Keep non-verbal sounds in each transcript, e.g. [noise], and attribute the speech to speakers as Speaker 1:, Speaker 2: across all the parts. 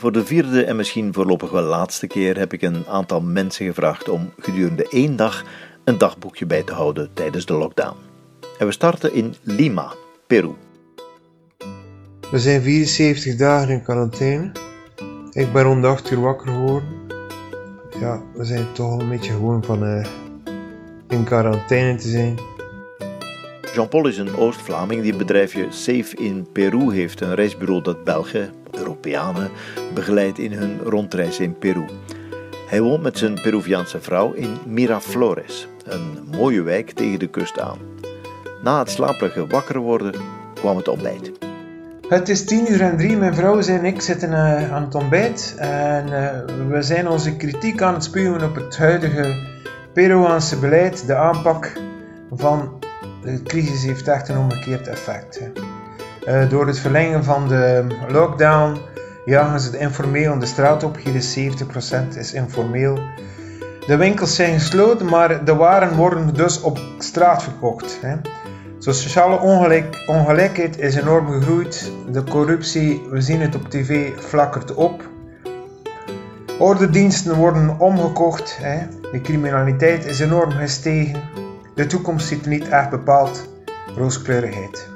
Speaker 1: Voor de vierde en misschien voorlopig wel laatste keer heb ik een aantal mensen gevraagd om gedurende één dag een dagboekje bij te houden tijdens de lockdown. En we starten in Lima, Peru.
Speaker 2: We zijn 74 dagen in quarantaine. Ik ben rond 8 uur wakker geworden. Ja, we zijn toch een beetje gewoon van uh, in quarantaine te zijn.
Speaker 1: Jean-Paul is een Oost-Vlaming die het bedrijfje Safe in Peru heeft, een reisbureau dat Belgen, Europeanen, begeleidt in hun rondreis in Peru. Hij woont met zijn Peruviaanse vrouw in Miraflores, een mooie wijk tegen de kust aan. Na het slaperige wakker worden kwam het ontbijt.
Speaker 2: Het is tien uur en drie. Mijn vrouw en ik zitten uh, aan het ontbijt. En uh, we zijn onze kritiek aan het spuwen op het huidige Peruaanse beleid. De aanpak van de crisis heeft echt een omgekeerd effect. Uh, door het verlengen van de lockdown jagen ze het informeel de straat op. Hier is 70% is informeel. De winkels zijn gesloten, maar de waren worden dus op straat verkocht. Hè. Sociale ongelijk, ongelijkheid is enorm gegroeid. De corruptie, we zien het op tv, flakkert op. Ordendiensten worden omgekocht. Hè. De criminaliteit is enorm gestegen. De toekomst ziet niet echt bepaald rooskleurigheid.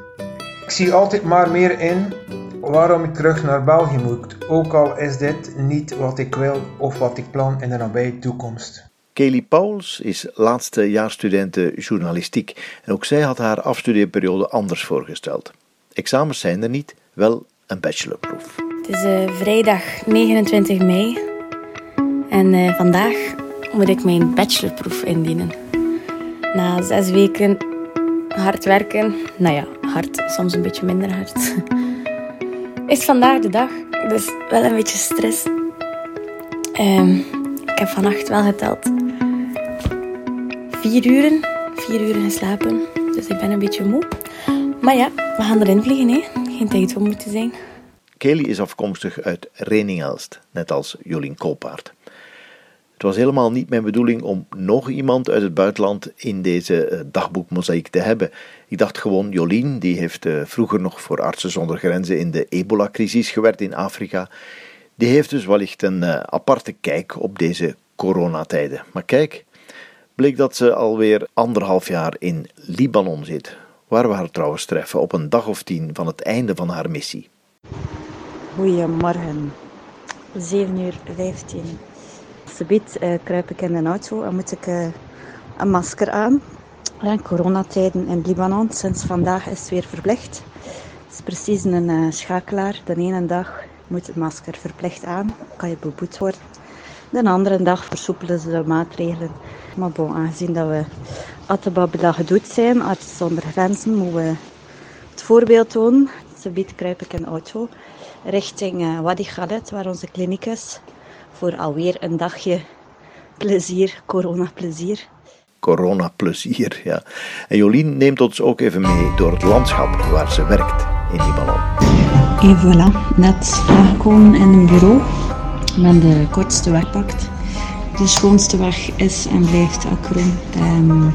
Speaker 2: Ik zie altijd maar meer in waarom ik terug naar België moet, ook al is dit niet wat ik wil of wat ik plan in de nabije toekomst.
Speaker 1: Kelly Pauls is laatste jaarstudente journalistiek en ook zij had haar afstudeerperiode anders voorgesteld. Examens zijn er niet, wel een bachelorproef.
Speaker 3: Het is uh, vrijdag 29 mei en uh, vandaag moet ik mijn bachelorproef indienen. Na zes weken hard werken, nou ja, hard, soms een beetje minder hard, is vandaag de dag. Dus wel een beetje stress. Um, ik heb vannacht wel geteld vier uren, vier uren geslapen. Dus ik ben een beetje moe. Maar ja, we gaan erin vliegen, hè. Geen tijd om moeten zijn.
Speaker 1: Kelly is afkomstig uit Reningelst, net als Jolien Koolpaard. Het was helemaal niet mijn bedoeling om nog iemand uit het buitenland in deze eh, dagboekmozaïek te hebben. Ik dacht gewoon, Jolien, die heeft eh, vroeger nog voor Artsen zonder Grenzen in de ebola-crisis gewerkt in Afrika. Die heeft dus wellicht een uh, aparte kijk op deze coronatijden. Maar kijk, bleek dat ze alweer anderhalf jaar in Libanon zit, waar we haar trouwens treffen op een dag of tien van het einde van haar missie.
Speaker 4: Goedemorgen, 7 uur 15. Subiet uh, kruip ik in een auto en moet ik uh, een masker aan. Ja, coronatijden in Libanon, sinds vandaag is het weer verplicht. Het is precies een uh, schakelaar. De ene dag moet het masker verplicht aan, kan je beboet worden. De andere dag versoepelen ze de maatregelen. Maar bon, aangezien dat we Atababila gedoet zijn, arts zonder grenzen, moeten we het voorbeeld tonen. Ze biedt kruip ik een auto richting Wadi Khaled, waar onze kliniek is. Voor alweer een dagje plezier, corona-plezier.
Speaker 1: Corona-plezier, ja. En Jolien neemt ons ook even mee door het landschap waar ze werkt in Libanon.
Speaker 4: En voilà, net aangekomen in een bureau men de kortste weg pakt. De schoonste weg is en blijft Akron. Um,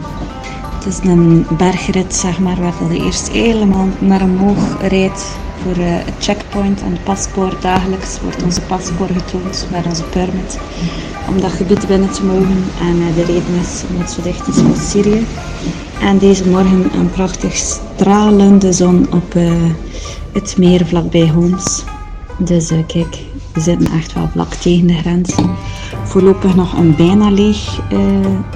Speaker 4: het is een bergrit, zeg maar, waar je eerst helemaal naar omhoog rijdt voor uh, het checkpoint en het paspoort. Dagelijks wordt onze paspoort getoond met onze permit om dat gebied binnen te mogen. En uh, de reden is omdat zo dicht is met Syrië. En deze morgen een prachtig stralende zon op uh, het meer vlakbij Homs. Dus kijk, we zitten echt wel vlak tegen de grens. Voorlopig nog een bijna leeg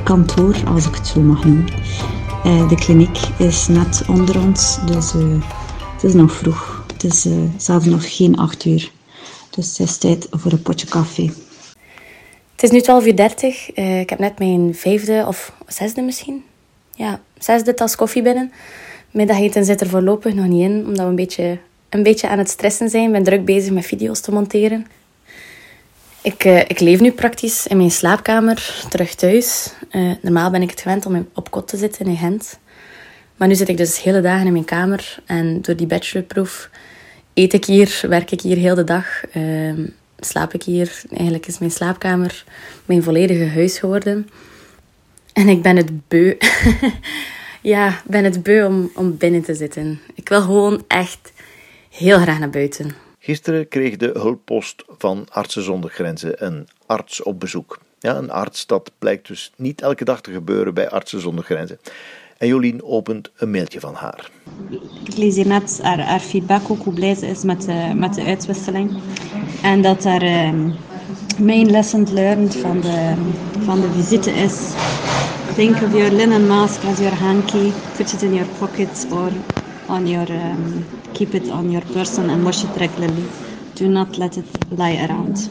Speaker 4: kantoor, als ik het zo mag noemen. De kliniek is net onder ons, dus het is nog vroeg. Het is zelfs nog geen acht uur. Dus het is tijd voor een potje koffie.
Speaker 3: Het is nu 12.30 uur. 30. ik heb net mijn vijfde of zesde misschien. Ja, zesde tas koffie binnen. Middageten zit er voorlopig nog niet in, omdat we een beetje een beetje aan het stressen zijn. Ik ben druk bezig met video's te monteren. Ik, uh, ik leef nu praktisch in mijn slaapkamer, terug thuis. Uh, normaal ben ik het gewend om op kot te zitten in Gent. Maar nu zit ik dus hele dagen in mijn kamer. En door die bachelorproef eet ik hier, werk ik hier heel de dag. Uh, slaap ik hier. Eigenlijk is mijn slaapkamer mijn volledige huis geworden. En ik ben het beu. [laughs] ja, ben het beu om, om binnen te zitten. Ik wil gewoon echt heel graag naar buiten.
Speaker 1: Gisteren kreeg de hulppost van Artsen zonder Grenzen een arts op bezoek. Ja, een arts, dat blijkt dus niet elke dag te gebeuren bij Artsen zonder Grenzen. En Jolien opent een mailtje van haar.
Speaker 5: Ik lees hier net haar, feedback ook, hoe blij ze is met de, met de uitwisseling. En dat haar um, main lesson learned van de, van de visite is... Think of your linen mask as your hanky, put it in your pocket or on your... Um, keep it on your person and wash it regularly. Do not let it lie around.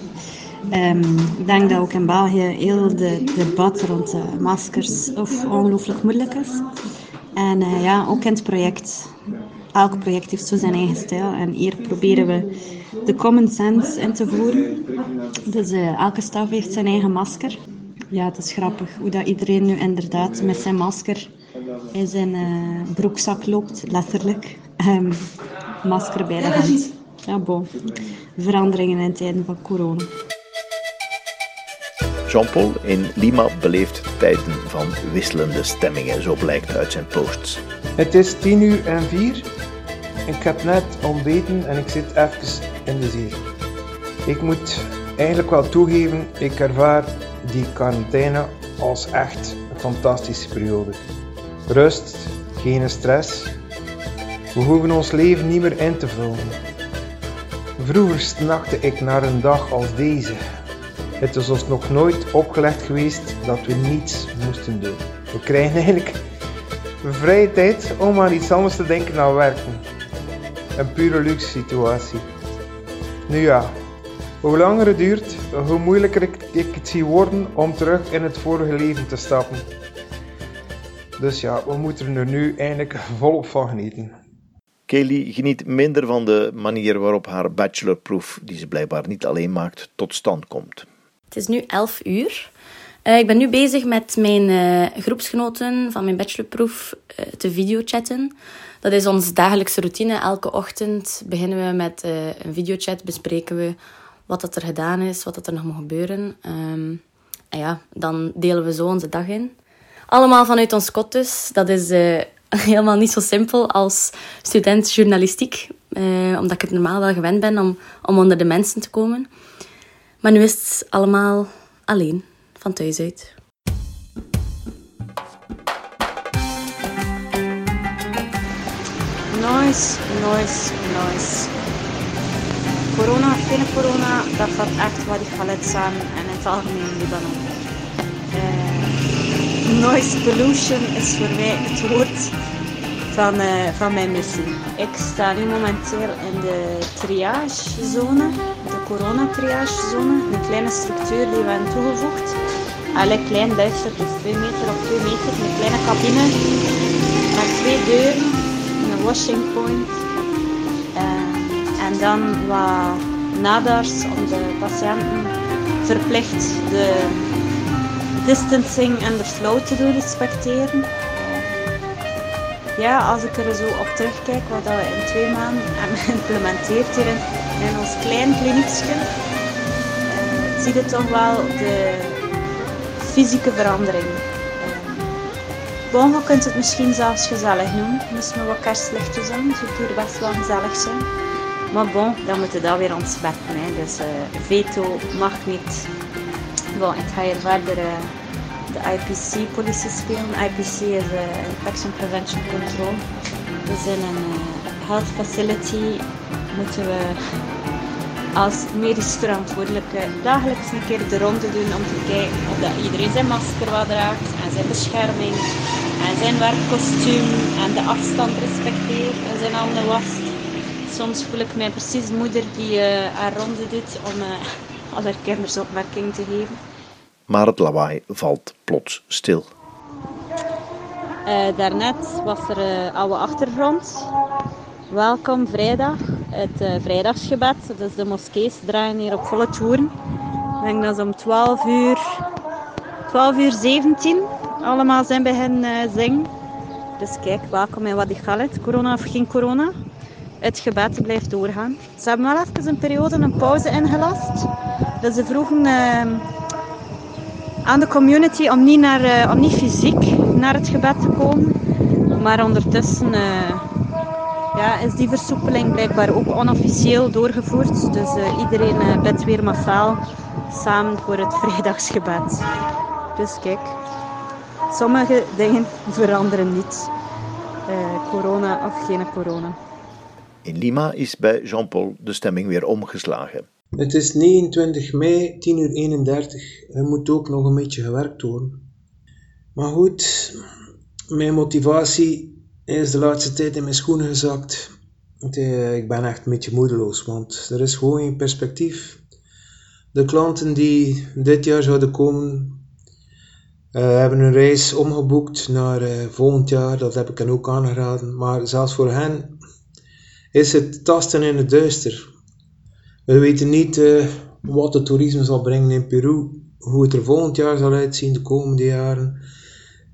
Speaker 5: Um, ik denk dat ook in België heel de debat rond maskers of ongelooflijk moeilijk is. En uh, ja, ook in het project. Elk project heeft zo zijn eigen stijl. En hier proberen we de common sense in te voeren. Dus uh, elke staf heeft zijn eigen masker. Ja, het is grappig hoe dat iedereen nu inderdaad met zijn masker in zijn uh, broekzak loopt, letterlijk. Um, masker bij de hand. Ja, bon. Veranderingen in tijden van corona.
Speaker 1: Jean-Paul in Lima beleeft tijden van wisselende stemmingen, zo blijkt uit zijn posts.
Speaker 2: Het is tien uur en vier. Ik heb net ontbeten en ik zit even in de zee. Ik moet eigenlijk wel toegeven, ik ervaar die quarantaine als echt een fantastische periode. Rust, geen stress. We hoeven ons leven niet meer in te vullen. Vroeger snakte ik naar een dag als deze. Het is ons nog nooit opgelegd geweest dat we niets moesten doen. We krijgen eigenlijk vrije tijd om aan iets anders te denken dan werken. Een pure luxe situatie. Nu ja, hoe langer het duurt, hoe moeilijker ik het zie worden om terug in het vorige leven te stappen. Dus ja, we moeten er nu eindelijk volop van genieten.
Speaker 1: Kelly geniet minder van de manier waarop haar bachelorproef, die ze blijkbaar niet alleen maakt, tot stand komt.
Speaker 3: Het is nu 11 uur. Uh, ik ben nu bezig met mijn uh, groepsgenoten van mijn bachelorproef uh, te videochatten. Dat is onze dagelijkse routine. Elke ochtend beginnen we met een videochat, bespreken we wat dat er gedaan is, wat dat er nog moet gebeuren. Um, en ja, dan delen we zo onze dag in. Allemaal vanuit ons kot dus. Dat is [laughs] helemaal niet zo simpel als student journalistiek. omdat ik het normaal wel gewend ben om, om onder de mensen te komen. Maar nu is het allemaal alleen, van thuis uit.
Speaker 4: Noise, noise, noise. Corona geen corona, dat valt echt wat ik het samen en het algemeen in Libanon. Uh, noise pollution is voor mij het woord van, uh, van mijn missie. Ik sta nu momenteel in de triagezone, corona-triagezone, een kleine structuur die we hebben toegevoegd. Alle klein dus 2 meter op 2 meter, een kleine cabine met twee deuren, een washing point uh, en dan wat nadars om de patiënten verplicht de distancing en de flow te doen respecteren ja, als ik er zo op terugkijk, wat we in twee maanden [laughs] hebben geïmplementeerd hier in, ons klein kliniekje, uh, zie je toch wel de fysieke verandering. Uh, bon, je kunt het misschien zelfs gezellig noemen. Moest me wat kerstlichtjes aan, zou het hier best wel gezellig zijn. Maar bon, dan moet je dat weer ontsmetten. Hè. Dus uh, veto mag niet. Bon, ik ga hier verder de IPC-politie spelen. IPC is uh, Infection Prevention Control. We zijn een uh, health facility. Moeten we als medisch verantwoordelijke dagelijks een keer de ronde doen om te kijken of dat iedereen zijn masker wat draagt en zijn bescherming en zijn werkkostuum en de afstand respecteert en zijn handen wast. Soms voel ik mij precies moeder die uh, haar ronde doet om uh, [laughs] al haar kinders opmerking te geven
Speaker 1: maar het lawaai valt plots stil.
Speaker 4: Uh, daarnet was er uh, oude achtergrond. Welkom vrijdag, het uh, vrijdagsgebed. Dus de moskees draaien hier op volle toeren. Ik denk dat ze om 12 uur, 12 uur 17 allemaal zijn bij hen zingen. Dus kijk, welkom in Wadi Khaled, corona of geen corona. Het gebed blijft doorgaan. Ze hebben wel even een periode een pauze ingelast. Dus ze vroegen aan de community om niet, naar, uh, om niet fysiek naar het gebed te komen. Maar ondertussen uh, ja, is die versoepeling blijkbaar ook onofficieel doorgevoerd. Dus uh, iedereen bidt weer massaal samen voor het [laughs] vrijdagsgebed. Dus kijk, sommige dingen [laughs] veranderen niet. Corona of geen corona.
Speaker 1: In Lima is bij Jean-Paul de stemming weer omgeslagen.
Speaker 2: Het is 29 mei, 10 uur 31. Er moet ook nog een beetje gewerkt worden. Maar goed, mijn motivatie is de laatste tijd in mijn schoenen gezakt. Eh, ik ben echt een beetje moedeloos, want er is gewoon geen perspectief. De klanten die dit jaar zouden komen, uh, hebben een reis omgeboekt naar uh, volgend jaar. Dat heb ik hen ook aangeraden. Maar zelfs voor hen is het tasten in het duister. We weten niet uh, wat het toerisme zal brengen in Peru, hoe het er volgend jaar zal uitzien, de komende jaren.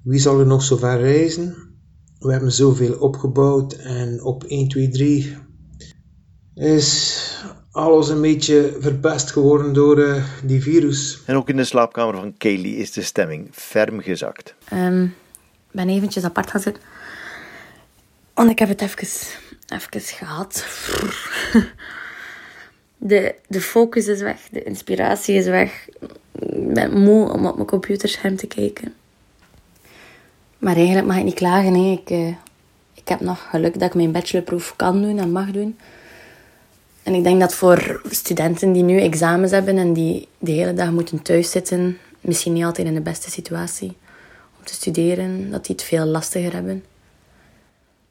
Speaker 2: Wie zal er nog zo ver reizen? We hebben zoveel opgebouwd en op 1, 2, 3 is alles een beetje verpest geworden door uh, die virus.
Speaker 1: En ook in de slaapkamer van Kaylee is de stemming ferm gezakt.
Speaker 3: Um, ik ben eventjes apart gaan zitten. Want ik heb het even, even gehad. De, de focus is weg, de inspiratie is weg. Ik ben moe om op mijn computerscherm te kijken. Maar eigenlijk mag ik niet klagen. Ik, uh, ik heb nog geluk dat ik mijn bachelorproef kan doen en mag doen. En ik denk dat voor studenten die nu examens hebben en die de hele dag moeten thuiszitten, misschien niet altijd in de beste situatie om te studeren, dat die het veel lastiger hebben.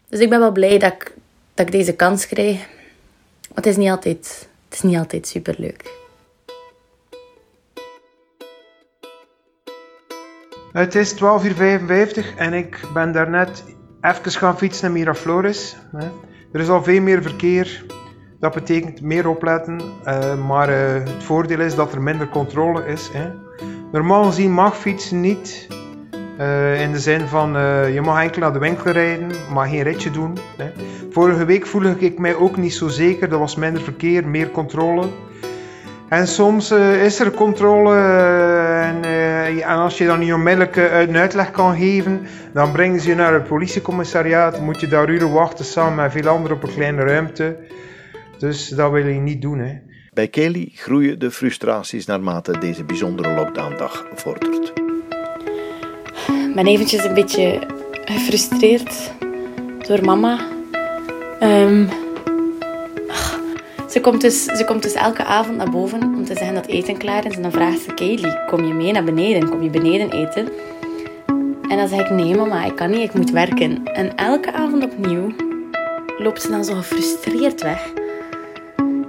Speaker 3: Dus ik ben wel blij dat ik, dat ik deze kans krijg. Maar het is niet altijd, het is niet altijd superleuk.
Speaker 2: Het is 12.55 uur en ik ben daarnet even gaan fietsen naar Miraflores. Er is al veel meer verkeer. Dat betekent meer opletten, uh, maar uh, het voordeel is dat er minder controle is. Normaal gezien mag fietsen niet, uh, in de zin van je mag enkel naar de winkel rijden, maar geen ritje doen. Hè. Vorige week voelde ik mij ook niet zo zeker, er was minder verkeer, meer controle. En soms is er controle en, en, als je dan niet onmiddellijk een uitleg kan geven, dan brengen ze je naar het politiecommissariaat, moet je daar uren wachten samen met veel anderen op een kleine ruimte. Dus dat wil je niet doen. Hè.
Speaker 1: Bij Kelly groeien de frustraties naarmate deze bijzondere lockdowndag vordert.
Speaker 3: Ben eventjes een beetje gefrustreerd door mama. Um, ze, komt dus, ze komt dus elke avond naar boven om te zeggen dat eten klaar is. En dan vraagt ze, Kelly, kom je mee naar beneden? Kom je beneden eten? En dan zeg ik, nee mama, ik kan niet, ik moet werken. En elke avond opnieuw loopt ze dan zo gefrustreerd weg.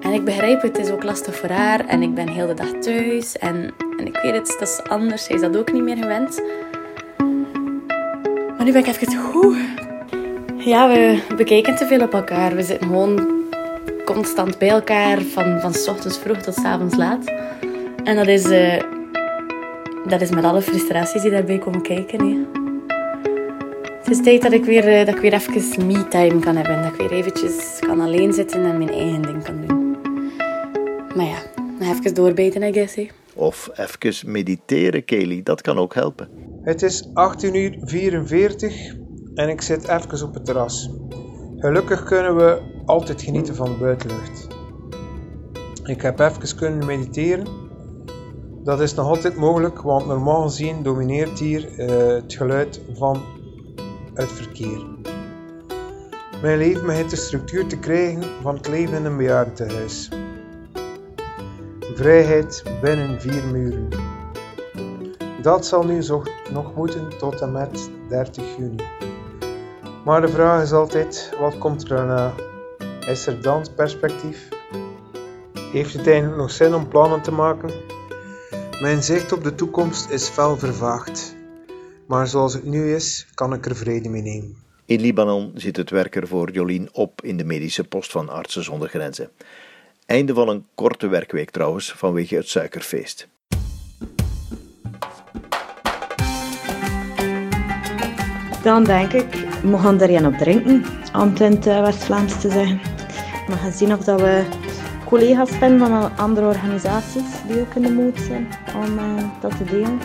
Speaker 3: En ik begrijp het, het is ook lastig voor haar. En ik ben heel de dag thuis. En, en ik weet het, dat is anders. Zij is dat ook niet meer gewend. Nu ben ik even goed. Ja, we bekijken te veel op elkaar. We zitten gewoon constant bij elkaar. Van, van s ochtends vroeg tot s avonds laat. En dat is, uh, dat is met alle frustraties die daarbij komen kijken. Hè. Het is tijd dat ik weer, uh, dat ik weer even me-time kan hebben. Dat ik weer eventjes kan alleen zitten en mijn eigen ding kan doen. Maar ja, even doorbeten, I guess.
Speaker 1: Of even mediteren, Kelly. Dat kan ook helpen.
Speaker 2: Het is 18 uur 44 en ik zit even op het terras. Gelukkig kunnen we altijd genieten van de buitenlucht. Ik heb even kunnen mediteren. Dat is nog altijd mogelijk, want normaal gezien domineert hier uh, het geluid van het verkeer. Mijn leven begint de structuur te krijgen van het leven in een bejaardentehuis. Vrijheid binnen vier muren. Dat zal nu nog moeten tot en met 30 juni. Maar de vraag is altijd: wat komt er daarna? Is er dan perspectief? Heeft het eigenlijk nog zin om plannen te maken? Mijn zicht op de toekomst is fel vervaagd. Maar zoals het nu is, kan ik er vrede mee nemen.
Speaker 1: In Libanon zit het werker voor Jolien op in de medische post van Artsen zonder Grenzen. Einde van een korte werkweek trouwens, vanwege het suikerfeest.
Speaker 4: Dan denk ik, we gaan er op drinken, om het in het eh, West-Vlaams te zeggen. We gaan zien of dat we collega's vinden van andere organisaties die ook in de moed zijn om uh, dat te delen.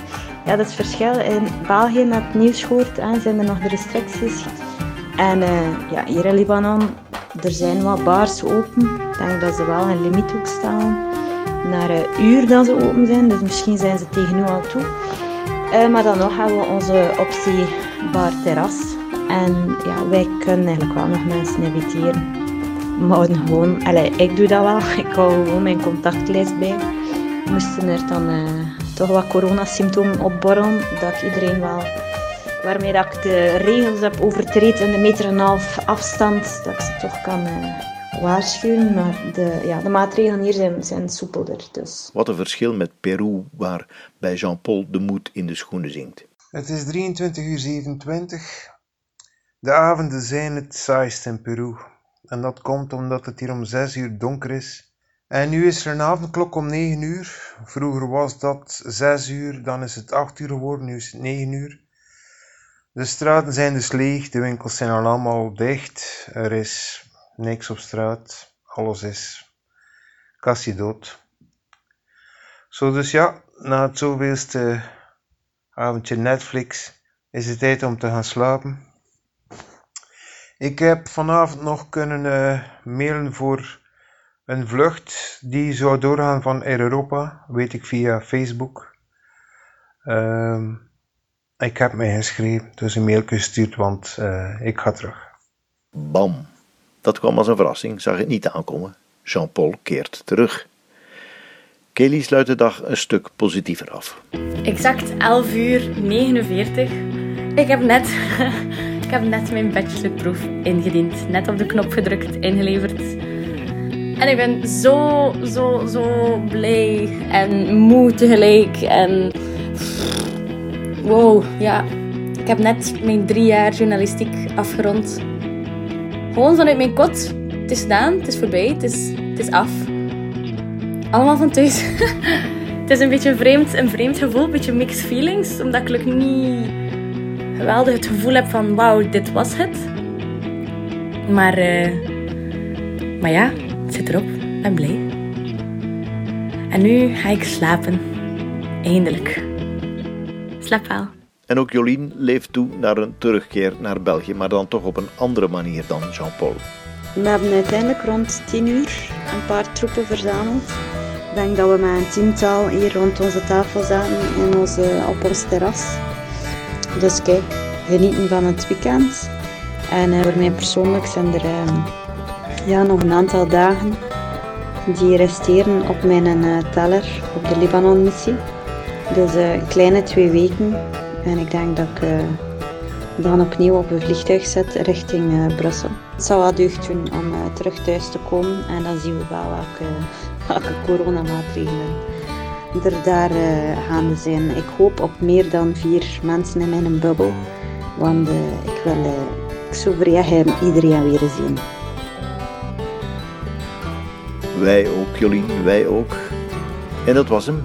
Speaker 4: Ja, dat is het verschil. In België, net nieuws gehoord, zijn er nog de restricties. En uh, ja, hier in Libanon er zijn wat bars open. Ik denk dat ze wel een limiet ook stellen naar een uur dat ze open zijn. Dus misschien zijn ze tegen nu al toe. Maar dan nog hebben we onze optie bar terras. En ja, wij kunnen eigenlijk wel nog mensen inviteren. Houden gewoon, allez, ik doe dat wel, [laughs] ik hou gewoon mijn contactlijst bij. Moesten er dan uh, toch wat coronasymptomen opborrelen, dat iedereen wel, waarmee dat ik de regels heb overtreden en de meter en een half afstand, dat ik ze toch kan uh, waarschuwen. Maar de, ja, de maatregelen hier zijn, zijn soepelder. Dus.
Speaker 1: Wat een verschil met Peru, waar bij Jean-Paul de moed in de schoenen zinkt.
Speaker 2: Het is 23 uur 27. De avonden zijn het saaist in Peru. En dat komt omdat het hier om 6 uur donker is. En nu is er een avondklok om 9 uur. Vroeger was dat 6 uur, dan is het 8 uur geworden, nu is het 9 uur. De straten zijn dus leeg, de winkels zijn al allemaal dicht. Er is niks op straat, alles is kassie dood. Zo dus ja, na het zoveelste avondje Netflix is het tijd om te gaan slapen. Ik heb vanavond nog kunnen uh, mailen voor een vlucht die zou doorgaan van Europa, weet ik via Facebook. Uh, ik heb mij geschreven, dus een mail gestuurd, want uh, ik ga terug.
Speaker 1: Bam. Dat kwam als een verrassing, zag het niet aankomen. Jean-Paul keert terug. Kelly sluit de dag een stuk positiever af.
Speaker 3: Exact 11 uur 49. Ik heb net [laughs] Ik heb net mijn bachelorproef ingediend. Net op de knop gedrukt, ingeleverd. En ik ben zo, zo, zo blij en moe tegelijk. En wow, ja. Ik heb net mijn drie jaar journalistiek afgerond. Gewoon vanuit mijn kot. Het is gedaan, het is voorbij, het is, het is af. Allemaal van thuis. [laughs] het is een beetje een vreemd, een vreemd gevoel, een beetje mixed feelings. Omdat ik niet geweldig het gevoel heb van wauw, dit was het. Maar, uh, maar ja, het zit erop. Ik ben blij. En nu ga ik slapen. Eindelijk. Slaap wel.
Speaker 1: En ook Jolien leeft toe naar een terugkeer naar België, maar dan toch op een andere manier dan Jean-Paul.
Speaker 4: We hebben uiteindelijk rond 10 uur een paar troepen verzameld. Ik denk dat we met een tiental hier rond onze tafel zaten in onze, op ons terras. Dus kijk, genieten van het weekend. En uh, voor mij persoonlijk zijn er uh, ja, nog een aantal dagen die resteren op mijn uh, teller op de Libanon-missie. Dus een kleine twee weken. En ik denk dat ik dan opnieuw op een vliegtuig zit richting Brussel. Het zou wel deugd doen om terug thuis te komen. En dan zien we wel welke coronamaatregelen er daar uh, gaande zijn. Ik hoop op meer dan vier mensen in mijn bubbel. Want uh, ik wil uh, zou graag iedereen weer zien.
Speaker 1: Wij ook, Jolien, wij ook. En dat was hem.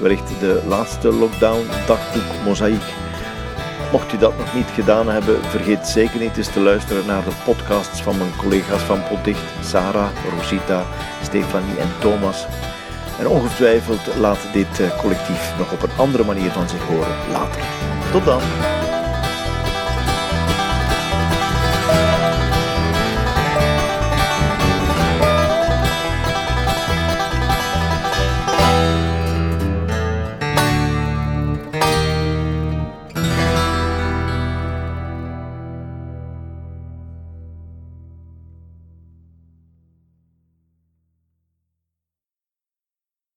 Speaker 1: Wellicht de laatste lockdown dagboek Mozaïek. Mocht u dat nog niet gedaan hebben, vergeet zeker niet eens te luisteren naar de podcasts van mijn collega's van Potdicht, Sarah, Rosita, Stefanie en Thomas. En ongetwijfeld laat dit eh, collectief nog op een andere manier van zich horen later. Tot dan!